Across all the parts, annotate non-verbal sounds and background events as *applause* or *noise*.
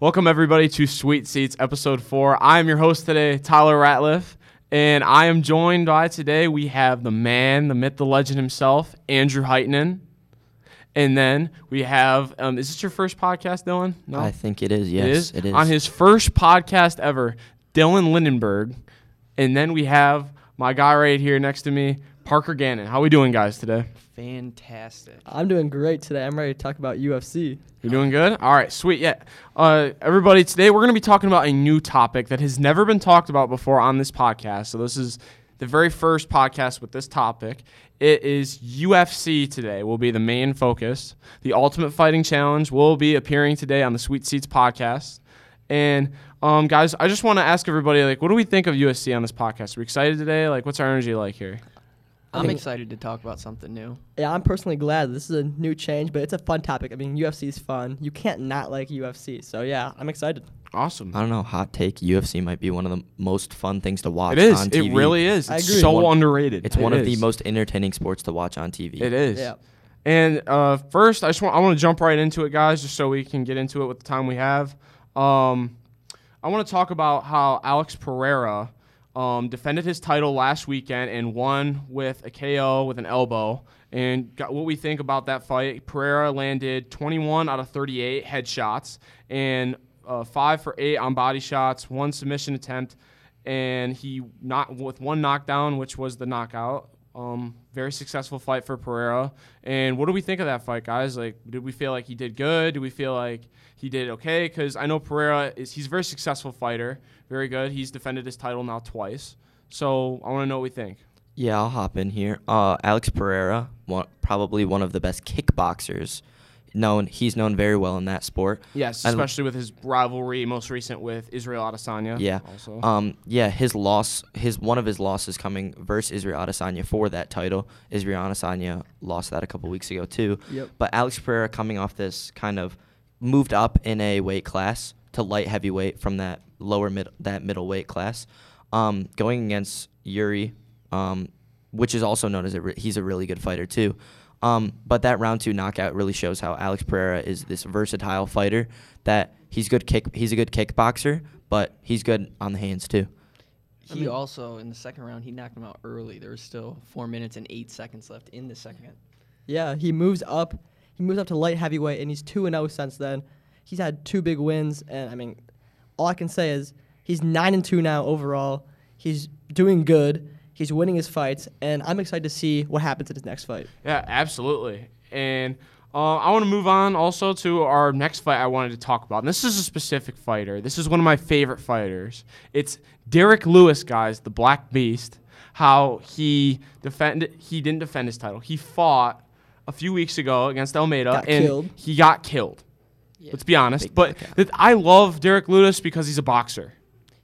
Welcome, everybody, to Suite Seats, episode four. I am your host today, Tyler Ratliff, and I am joined by today we have the man, the myth, the legend himself, Andrew Heitenen. And then we have, um, is this your first podcast, Dylan? No? I think it is. Yes, it is. It is. On his first podcast ever, Dylan Lindenberg. And then we have my guy right here next to me, Parker Gannon. How are we doing, guys, today? Fantastic. I'm doing great today. I'm ready to talk about UFC. You're doing good? All right, sweet. Yeah. Uh, everybody, today we're going to be talking about a new topic that has never been talked about before on this podcast. So, this is the very first podcast with this topic. It is UFC today, will be the main focus. The Ultimate Fighting Challenge will be appearing today on the Suite Seats podcast. And, um, guys, I just want to ask everybody, like, what do we think of UFC on this podcast? Are we excited today? Like, what's our energy like here? I'm think- excited to talk about something new. Yeah, I'm personally glad this is a new change, but it's a fun topic. I mean, UFC is fun. You can't not like UFC. So yeah, I'm excited. Awesome. I don't know. Hot take. UFC might be one of the most fun things to watch It is. on It really is. I It's agree. so One- underrated. It's It one of the most entertaining sports to watch on TV. It is. Yeah. And uh, first, I just want I want to jump right into it, guys, just so we can get into it with the time we have. Um, I want to talk about how Alex Pereira um, defended his title last weekend and won with a KO with an elbow. And got what we think about that fight. Pereira landed 21 out of 38 headshots and uh, five for eight on body shots, one submission attempt, and he not with one knockdown, which was the knockout. Um, very successful fight for Pereira. And what do we think of that fight, guys? Like, did we feel like he did good? Do we feel like he did okay? Because I know Pereira is he's a very successful fighter, very good. He's defended his title now twice. So I want to know what we think. Yeah, I'll hop in here. Uh, Alex Pereira, one, probably one of the best kickboxers. Known, he's known very well in that sport. Yes, especially with his rivalry, most recent with Israel Adesanya. Yeah. Also. Um, yeah, his loss, his one of his losses coming versus Israel Adesanya for that title. Israel Adesanya lost that a couple weeks ago too. Yep. But Alex Pereira coming off this kind of moved up in a weight class to light heavyweight from that lower mid that middleweight class, um, going against Yuri, um, which is also known as a re- he's a really good fighter too. Um, but that round two knockout really shows how Alex Pereira is this versatile fighter. That he's good kick he's a good kickboxer, but he's good on the hands too. He mean- also in the second round he knocked him out early. There was still four minutes and eight seconds left in the second. Yeah, he moves up. He moves up to light heavyweight, and he's two and zero since then. He's had two big wins, and I mean, all I can say is he's nine and two now overall. He's doing good. He's winning his fights, and I'm excited to see what happens in his next fight. Yeah, absolutely. And uh, I want to move on also to our next fight I wanted to talk about. And this is a specific fighter. This is one of my favorite fighters. It's Derrick Lewis, guys, the Black Beast. How he defended he didn't defend his title. He fought a few weeks ago against Almeida Got and killed. he got killed. Yeah. Let's be honest. But th- I love Derrick Lewis because he's a boxer.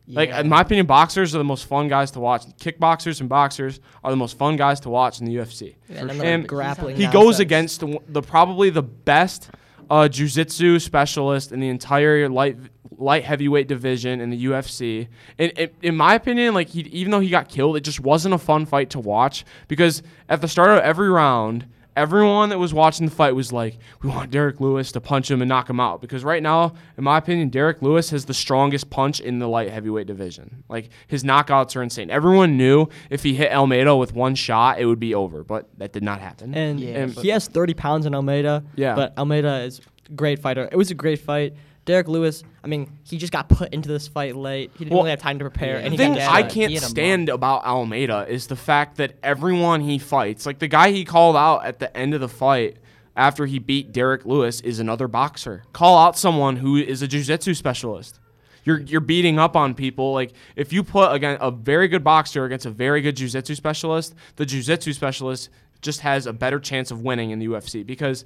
Like in my opinion, boxers are the most fun guys to watch. Kickboxers and boxers are the most fun guys to watch in the UFC. Yeah, and sure. And grappling. He nonsense. goes against the, the probably the best uh, jujitsu specialist in the entire light light heavyweight division in the UFC. And, and in my opinion, like he even though he got killed, it just wasn't a fun fight to watch because at the start of every round. Everyone that was watching the fight was like, "We want Derrick Lewis to punch him and knock him out." Because right now, in my opinion, Derrick Lewis has the strongest punch in the light heavyweight division. Like his knockouts are insane. Everyone knew if he hit Almeida with one shot, it would be over, but that did not happen. And Yeah, he has 30 pounds in Almeida. Yeah. But Almeida is a great fighter. It was a great fight. Derrick Lewis, I mean, he just got put into this fight late. He didn't Well, really have time to prepare. yeah. and the thing I can't stand about Almeida is the fact that everyone he fights, like the guy he called out at the end of the fight after he beat Derrick Lewis, is another boxer. Call out someone who is a jiu-jitsu specialist. You're you're beating up on people. Like if you put again a very good boxer against a very good jiu-jitsu specialist, the jiu-jitsu specialist just has a better chance of winning in the UFC because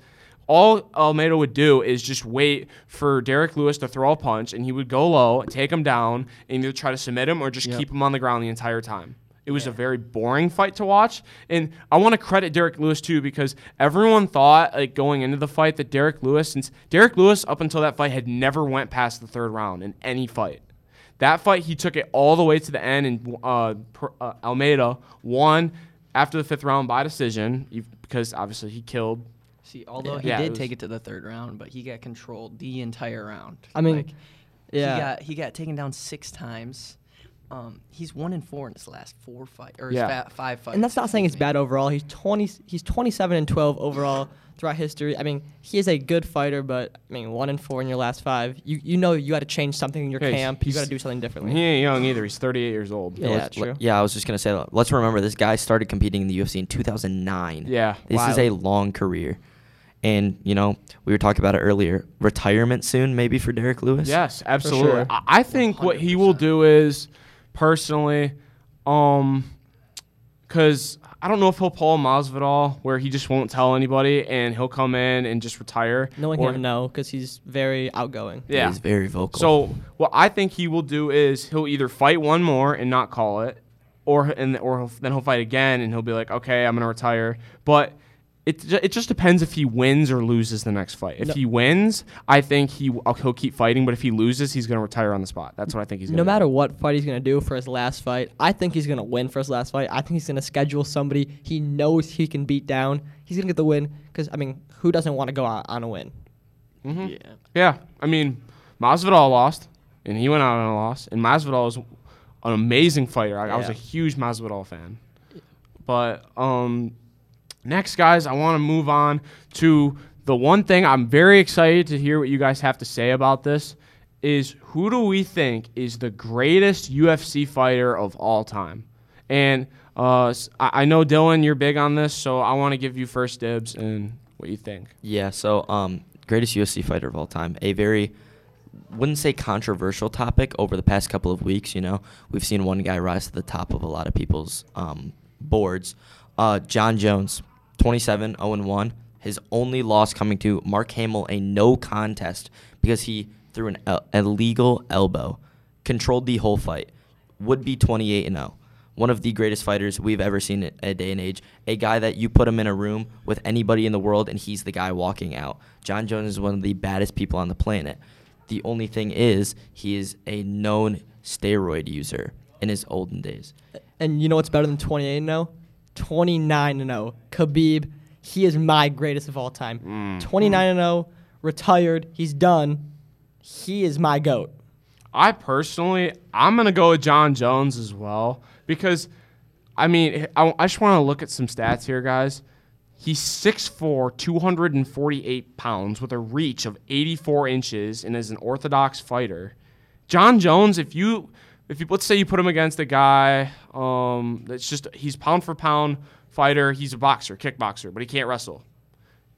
all Almeida would do is just wait for Derrick Lewis to throw a punch, and he would go low, take him down, and either try to submit him or just Yep. keep him on the ground the entire time. It was a very boring fight to watch, and I want to credit Derrick Lewis too because everyone thought like going into the fight that Derrick Lewis, since Derrick Lewis up until that fight had never went past the third round in any fight. That fight, he took it all the way to the end, and uh, uh, Almeida won after the fifth round by decision because obviously he killed. See, although Yeah. he Yeah, did was- take it to the third round, but he got controlled the entire round. I mean, Like, Yeah. He got he got taken down six times. Um, he's one in four in his last four fight or his Yeah. fa- five fights. and that's not saying it's bad overall. He's 20 he's 27 and 12 overall throughout history. I mean, he is a good fighter, but I mean, 1 in 4 in your last 5. You you know you got to change something in your Yeah, camp. You got to do something differently. He ain't young either. He's 38 years old. Yeah, let's- true. let- yeah, I was just gonna say. Let's remember this guy started competing in the UFC in 2009. Yeah. This is a long career, and you know we were talking about it earlier. Retirement soon, maybe for Derrick Lewis. Yes, absolutely. sure. I, I think what he will do is, personally, um, because I don't know if he'll pull a Masvidal where he just won't tell anybody and he'll come in and just retire. Knowing or- him, no, because he's very outgoing. Yeah. he's very vocal. So what I think he will do is he'll either fight one more and not call it, or and or he'll, then he'll fight again and he'll be like, okay, I'm gonna retire. But it it just depends if he wins or loses the next fight. If No- he wins, I think he he'll keep fighting. But if he loses, he's gonna retire on the spot. That's what I think he's gonna. No do. matter what fight he's gonna do for his last fight, I think he's gonna win for his last fight. I think he's gonna schedule somebody he knows he can beat down. He's gonna get the win because I mean, who doesn't want to go out on a win? hmm Yeah. Yeah, I mean, Masvidal lost, and he went out on a loss. And Masvidal is an amazing fighter. I, I was a Yeah. huge Masvidal fan. But um, next, guys, I want to move on to the one thing I'm very excited to hear what you guys have to say about this. Is who do we think is the greatest UFC fighter of all time? And uh, I know Dylan, you're big on this, so I want to give you first dibs and what you think. Yeah, so um, greatest UFC fighter of all time. A very wouldn't say controversial topic over the past couple of weeks. You know, we've seen one guy rise to the top of a lot of people's um, boards. Uh, Jon Jones, 27 0 1. His only loss coming to Matt Hamill, a no contest because he threw an el- illegal elbow, controlled the whole fight. Would be 28 and 0 one of the greatest fighters we've ever seen in a day and age. A guy that you put him in a room with anybody in the world and he's the guy walking out. Jon Jones is one of the baddest people on the planet. The only thing is he is a known steroid user in his olden days. And you know what's better than 28 and 0? 29 and 0. Khabib, he is my greatest of all time. Mm. 29 and 0, retired, he's done. He is my goat. I personally, I'm gonna go with Jon Jones as well because, I mean, I, I just want to look at some stats here, guys. He's 6'4", 248 pounds with a reach of 84 inches and is an orthodox fighter. Jon Jones, if you, if you let's say you put him against a guy, um, that's just he's pound for pound fighter. He's a boxer, kickboxer, but he can't wrestle.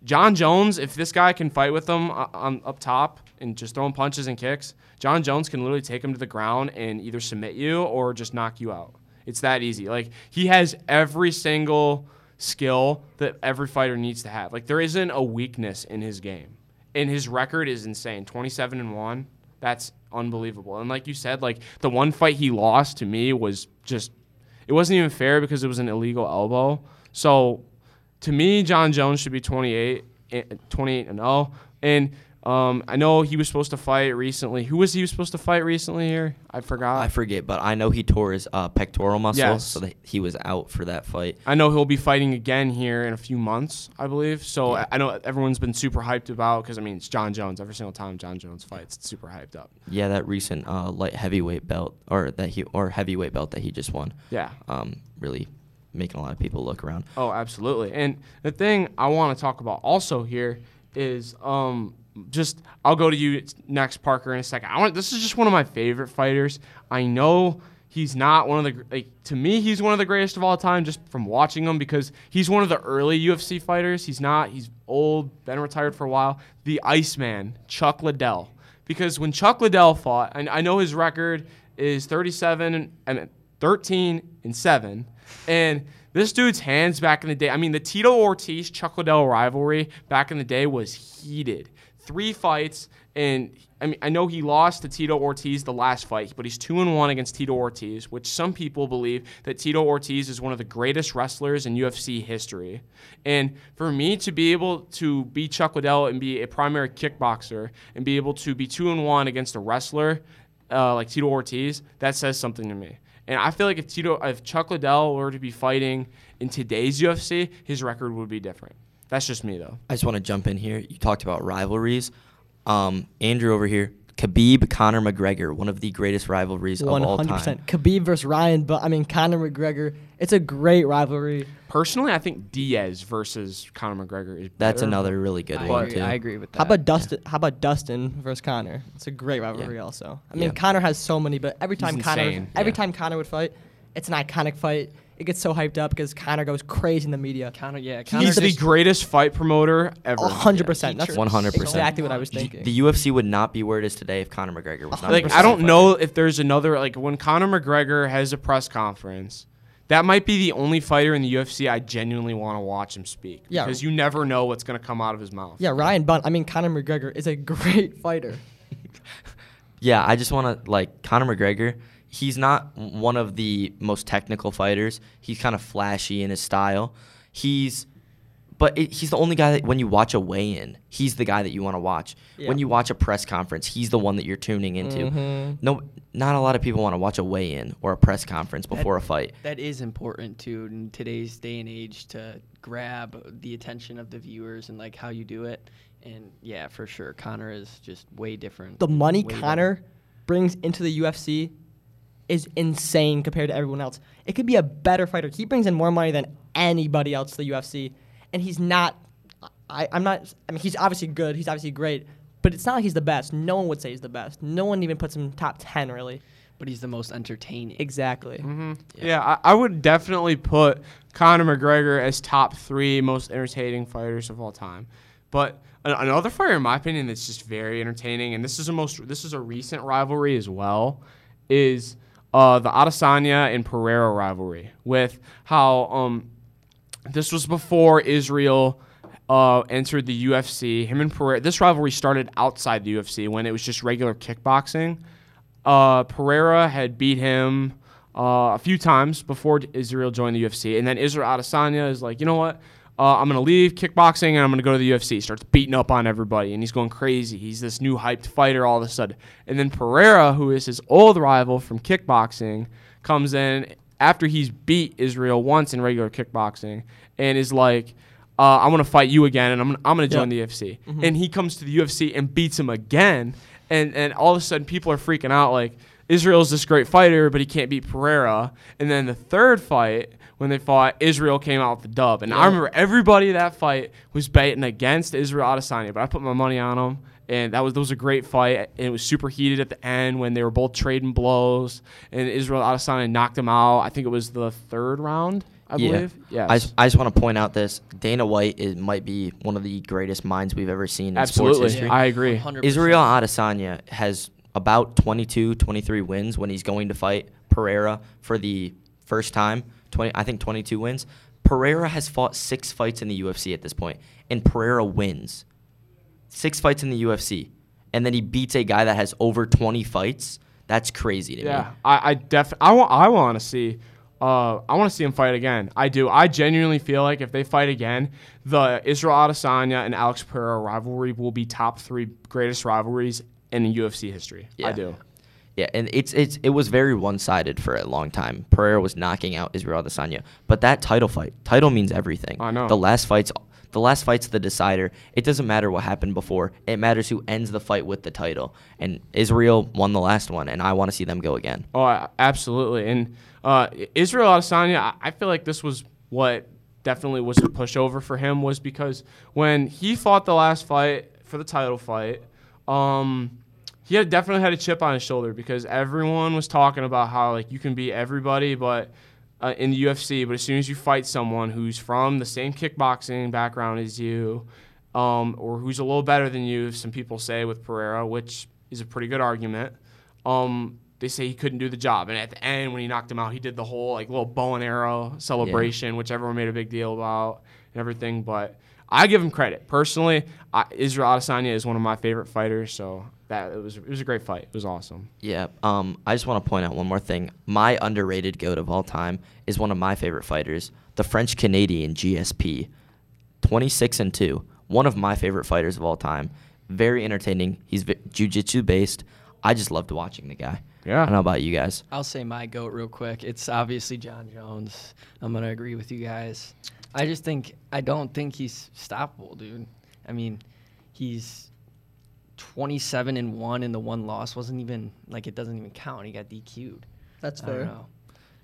Jon Jones, if this guy can fight with him uh, on up top and just throwing punches and kicks, Jon Jones can literally take him to the ground and either submit you or just knock you out. It's that easy. Like he has every single skill that every fighter needs to have. Like there isn't a weakness in his game. And his record is insane. 27 and 1. That's unbelievable. And like you said, like the one fight he lost to me was just it wasn't even fair because it was an illegal elbow. So to me, Jon Jones should be 28, eh, 28 and 0. And um, I know he was supposed to fight recently. Who was he supposed to fight recently here? I forgot. I forget, but I know he tore his uh, pectoral muscle, Yes. so that he was out for that fight. I know he'll be fighting again here in a few months, I believe. So Yeah. I know everyone's been super hyped about because I mean it's Jon Jones. Every single time Jon Jones fights, it's super hyped up. Yeah, that recent uh, light heavyweight belt or that he or heavyweight belt that he just won. Yeah. Um, really making a lot of people look around. Oh, absolutely. And the thing I want to talk about also here is um just I'll go to you next, Parker, in a second. I want this is just one of my favorite fighters. I know he's not one of the like to me he's one of the greatest of all time just from watching him because he's one of the early UFC fighters. He's not. He's old, been retired for a while. The Iceman, Chuck Liddell. Because when Chuck Liddell fought, and I know his record is 37 and 13 and 7 and this dude's hands back in the day. I mean, the Tito Ortiz Chuck Liddell rivalry back in the day was heated. Three fights, and I mean, I know he lost to Tito Ortiz the last fight, but he's two and one against Tito Ortiz, which some people believe that Tito Ortiz is one of the greatest wrestlers in UFC history. And for me to be able to beat Chuck Liddell and be a primary kickboxer and be able to be two and one against a wrestler uh, like Tito Ortiz, that says something to me. And I feel like if Tito, if Chuck Liddell were to be fighting in today's UFC, his record would be different. That's just me though. I just want to jump in here. You talked about rivalries. Um, Andrew over here, Khabib Conor McGregor, one of the greatest rivalries One of all hundred time. percent. Khabib versus Ryan, but I mean Conor McGregor. It's a great rivalry. Personally, I think Diaz versus Conor McGregor is That's better. another really good I one agree, too. I agree with that. How about Dustin? How about Dustin versus Conor? It's a great rivalry, also. I mean, Yeah. Conor has so many, but every He's time Conor, insane. every Yeah. time Conor would fight, it's an iconic fight. It gets so hyped up because Conor goes crazy in the media. Conor, yeah, He's Conor the greatest fight promoter ever. Hundred percent. That's 100%. exactly what I was thinking. The UFC would not be where it is today if Conor McGregor was not. Like I don't know if there's another like when Conor McGregor has a press conference. That might be the only fighter in the UFC I genuinely want to watch him speak. Yeah. Because you never know what's going to come out of his mouth. yeah, Ryan Bunn. I mean, Conor McGregor is a great fighter. *laughs* Yeah, I just want to like Conor McGregor. He's not one of the most technical fighters. He's kind of flashy in his style. He's, but it, he's the only guy that when you watch a weigh-in, he's the guy that you want to watch. Yeah. When you watch a press conference, he's the one that you're tuning into. Mhm. No, not a lot of people want to watch a weigh-in or a press conference before a fight. That is important too in today's day and age to grab the attention of the viewers and like how you do it. And yeah, for sure, Conor is just way different. The money way better. Conor brings into the UFC is insane compared to everyone else. It could be a better fighter. He brings in more money than anybody else to the UFC, and he's not. I, I'm not. I mean, he's obviously good. He's obviously great, but it's not like he's the best. No one would say he's the best. No one even puts him top ten, really. but he's the most entertaining. Exactly. hmm Yeah, I, I would definitely put Conor McGregor as top three most entertaining fighters of all time. But another fighter, in my opinion, that's just very entertaining, and this is a most this is a recent rivalry as well, is uh, the Adesanya and Pereira rivalry. With how um, this was before Israel uh, entered the UFC. Him and Pereira. This rivalry started outside the UFC when it was just regular kickboxing. Uh, Pereira had beat him uh, a few times before Israel joined the UFC, and then Israel Adesanya is like, you know what? Uh, I'm gonna leave kickboxing and I'm gonna go to the UFC. Starts beating up on everybody, and he's going crazy. He's this new hyped fighter all of a sudden. And then Pereira, who is his old rival from kickboxing, comes in after he's beat Israel once in regular kickboxing, and is like, uh, "I want to fight you again, and I'm I'm gonna join Yeah. the UFC." And he comes to the UFC and beats him again, and and all of a sudden people are freaking out like. Israel's this great fighter, but he can't beat Pereira. And then the third fight, when they fought, Israel came out with the dub. And I remember everybody that fight was betting against Israel Adesanya, but I put my money on him. And that was that was a great fight. And it was super heated at the end when they were both trading blows. And Israel Adesanya knocked him out. I think it was the third round, I Yeah. believe. Yes. I just, I just want to point out this Dana White is, might be one of the greatest minds we've ever seen in Absolutely. sports history. I agree. 100%. Israel Adesanya has about 22, 23 wins when he's going to fight Pereira for the first time. 20, I think 22 wins. Pereira has fought six fights in the UFC at this point, and Pereira wins. Six fights in the UFC, and then he beats a guy that has over 20 fights. That's crazy to Yeah, me. I, I def I want I want to see uh I want to see him fight again. I do. I genuinely feel like if they fight again, the Israel Adesanya and Alex Pereira rivalry will be top three greatest rivalries in UFC history. Yeah. I do. Yeah, and it's it's it was very one sided for a long time. Pereira was knocking out Israel Adesanya, but that title fight, title means everything. I know. The last fights, the last fight's the decider. It doesn't matter what happened before. It matters who ends the fight with the title. And Israel won the last one, and I want to see them go again. Oh, absolutely. And uh, Israel Adesanya, I- I feel like this was what definitely was a pushover for him was because when he fought the last fight for the title fight, um, he had definitely had a chip on his shoulder because everyone was talking about how like you can beat everybody, but uh, in the UFC, but as soon as you fight someone who's from the same kickboxing background as you, um, or who's a little better than you, some people say with Pereira, which is a pretty good argument. Um, they say he couldn't do the job, and at the end when he knocked him out, he did the whole like little bow and arrow celebration, which everyone made a big deal about and everything. But I give him credit personally. I, Israel Adesanya is one of my favorite fighters, so that it was it was a great fight. It was awesome. Yeah. Um, I just want to point out one more thing. My underrated goat of all time is one of my favorite fighters, the French Canadian GSP, 26 and two. One of my favorite fighters of all time. Very entertaining. He's vi- jiu-jitsu based. I just loved watching the guy. Yeah. I don't know about you guys. I'll say my goat real quick. It's obviously Jon Jones. I'm gonna agree with you guys. I just think I don't think he's stoppable, dude. I mean, he's 27 and one, and the one loss wasn't even like it doesn't even count. He got DQ'd. That's I don't fair. know.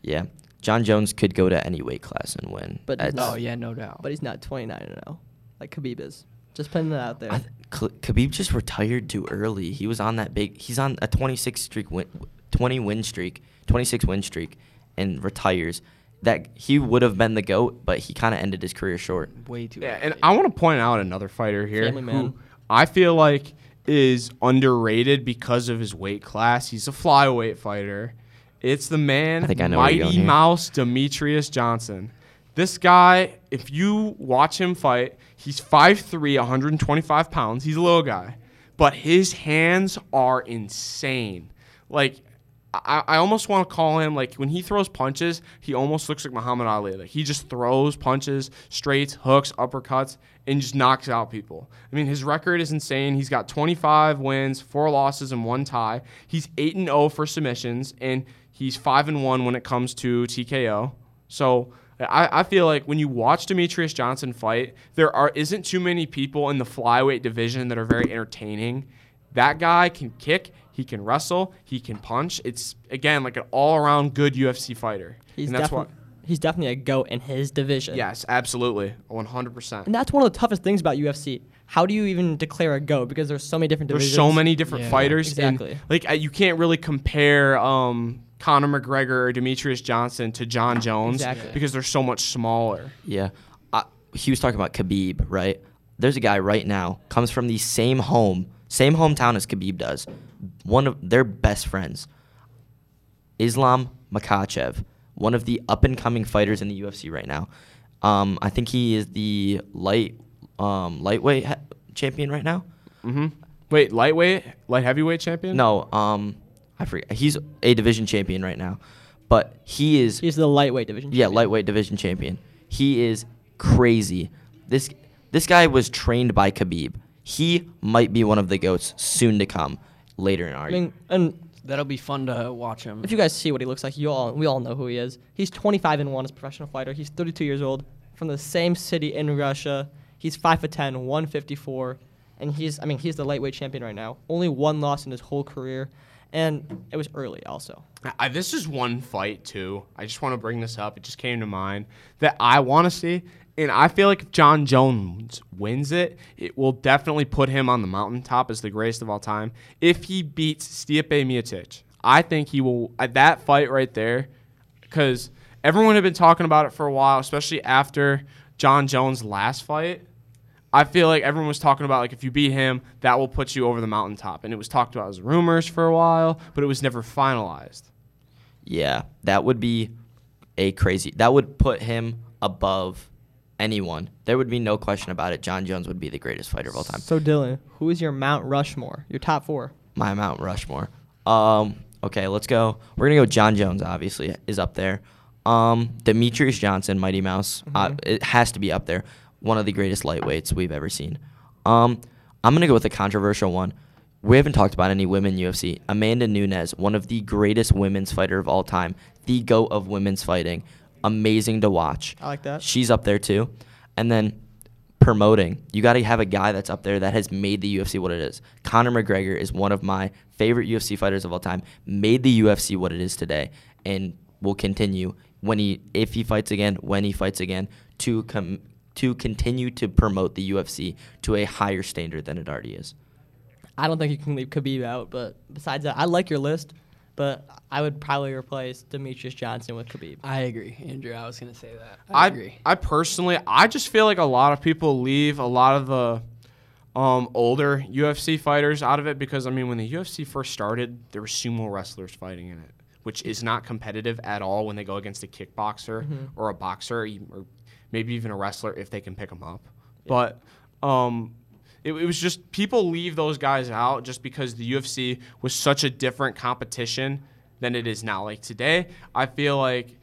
Yeah, Jon Jones could go to any weight class and win. But he's That's- Oh yeah, no doubt. But he's not 29 and 0 like Khabib is. Just putting it out there. I th- Khabib just retired too early. He was on that big. He's on a 26 streak win, 20 win streak, 26 win streak, and retires. That he would have been the goat, but he kind of ended his career short. Way too. Yeah, and. I want to point out another fighter here Family man. who I feel like is underrated because of his weight class. He's a flyweight fighter. It's the man, I think I know Mighty. Mouse Demetrious Johnson. This guy, if you watch him fight, he's 5'3", 125 pounds. He's a little guy, but his hands are insane. Like I, I almost want to call him like when he throws punches, he almost looks like Muhammad Ali. Like he just throws punches, straights, hooks, uppercuts, and just knocks out people. I mean, his record is insane. He's got 25 wins, four losses, and one tie. He's eight and 0 for submissions, and he's five and one when it comes to TKO. So I, I feel like when you watch Demetrious Johnson fight, there are isn't too many people in the flyweight division that are very entertaining. That guy can kick, he can wrestle, he can punch. It's again like an all-around good UFC fighter. he's and that's definitely what he's definitely a goat in his division. Yes, absolutely. 100%. And that's one of the toughest things about UFC. How do you even declare a goat? Because there's so many different There's so many different Yeah. fighters Exactly. and like uh, you can't really compare um Conor McGregor or Demetrious Johnson to Jon Jones Exactly. because they're so much smaller. Yeah, uh, he was talking about Khabib, right? There's a guy right now comes from the same home, same hometown as Khabib does. One of their best friends, Islam Makhachev, one of the up and coming fighters in the UFC right now. Um, I think he is the light um, lightweight he- champion right now. Mm-hmm. Wait, lightweight, light heavyweight champion? No, um, I forget. He's a division champion right now, but he is He's the lightweight division. yeah, champion. lightweight division champion. He is crazy. This this guy was trained by Khabib. He might be one of the goats soon to come later in our I mean, and That'll be fun to watch him. if you guys see what he looks like, you all we all know who he is. He's 25 and one as a professional fighter. He's 32 years old, from the same city in Russia. He's five foot 10, 154, and he's I mean he's the lightweight champion right now. Only one loss in his whole career, and it was early also. I, this is one fight too. I just want to bring this up. It just came to mind that I want to see, and I feel like if Jon Jones wins it, it will definitely put him on the mountaintop as the greatest of all time. If he beats Stipe Miocic, I think he will at that fight right there, because everyone had been talking about it for a while, especially after Jon Jones' last fight. I feel like everyone was talking about like if you beat him, that will put you over the mountaintop, and it was talked about as rumors for a while, but it was never finalized. Yeah, that would be a crazy. That would put him above anyone. There would be no question about it. Jon Jones would be the greatest fighter of all time. So Dylan, who is your Mount Rushmore? Your top four? My Mount Rushmore. Um, okay, let's go. We're gonna go. Jon Jones obviously is up there. Um, Demetrious Johnson, Mighty Mouse. Uh, it has to be up there. One of the greatest lightweights we've ever seen. Um, I'm gonna go with a controversial one. We haven't talked about any women UFC. Amanda Nunes, one of the greatest women's fighter of all time, the goat of women's fighting. Amazing to watch. I like that. She's up there too. And then promoting, you got to have a guy that's up there that has made the UFC what it is. Conor McGregor is one of my favorite UFC fighters of all time. Made the UFC what it is today, and will continue when he, if he fights again, when he fights again, to come to continue to promote the UFC to a higher standard than it already is. I don't think you can leave Khabib out, but besides that, I like your list, but I would probably replace Demetrious Johnson with Khabib. I agree, Andrew. I was gonna say that. I, I agree. I personally, I just feel like a lot of people leave a lot of the um, older UFC fighters out of it because I mean, when the UFC first started, there were sumo wrestlers fighting in it, which is not competitive at all when they go against a kickboxer or a boxer e- or maybe even a wrestler if they can pick them up. But um, it, it was just people leave those guys out just because the UFC was such a different competition than it is now. Like today, I feel like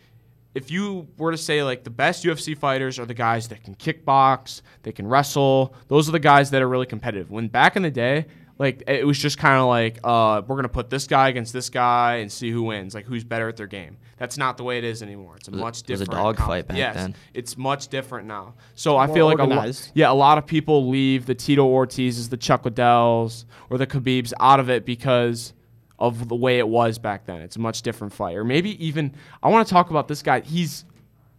if you were to say like the best UFC fighters are the guys that can kickbox, they can wrestle, those are the guys that are really competitive. When back in the day, Like it was just kind of like uh, we're gonna put this guy against this guy and see who wins, like who's better at their game. That's not the way it is anymore. It's a was a- much it was a different dog comp- fight back yes, then. It's much different now. So I feel like a lot, yeah, a lot of people leave the Tito Ortiz's, the Chuck Liddells, or the Khabibs out of it because of the way it was back then. It's a much different fight. Or maybe even I want to talk about this guy. He's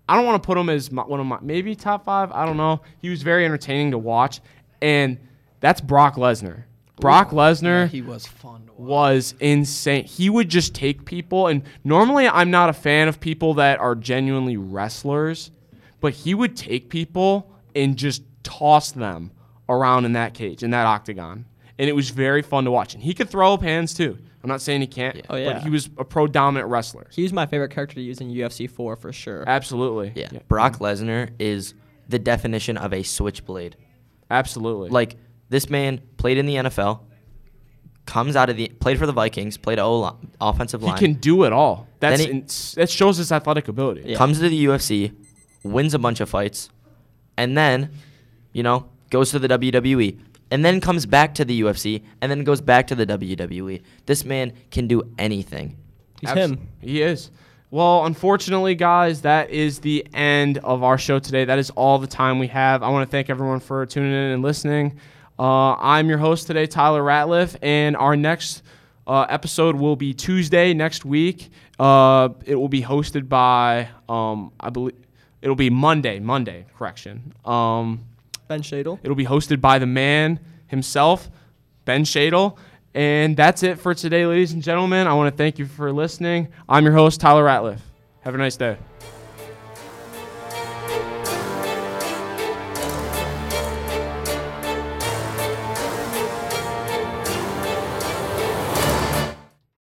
I don't want to put him as my, one of my maybe top five. I don't know. He was very entertaining to watch, and that's Brock Lesnar. Brock Lesnar Yeah, he was fun to watch. was insane. He would just take people, and normally I'm not a fan of people that are genuinely wrestlers, but he would take people and just toss them around in that cage, in that octagon. And it was very fun to watch. And he could throw up hands too. I'm not saying he can't, Oh, yeah. but he was a pro dominant wrestler. He was my favorite character to use in UFC 4 for sure. Absolutely. Yeah. Brock Lesnar is the definition of a switchblade. Absolutely. Like this man played in the NFL, comes out of the played for the Vikings, played O li- offensive he can do it all. That's he- ins- that shows his athletic ability. Yeah. comes to the UFC, wins a bunch of fights, and then, you know, goes to the WWE, and then comes back to the UFC, and then goes back to the WWE. This man can do anything. He's Abs- him. He is. Well, unfortunately, guys, that is the end of our show today. That is all the time we have. I want to thank everyone for tuning in and listening. Uh, I'm your host today, Tyler Ratliff, and our next uh, episode will be Tuesday next week. Uh, it will be hosted by, um, I believe, it'll be Monday. Monday, correction. Um, Ben Shadle. It'll be hosted by the man himself, Ben Shadle. And that's it for today, ladies and gentlemen. I want to thank you for listening. I'm your host, Tyler Ratliff. Have a nice day.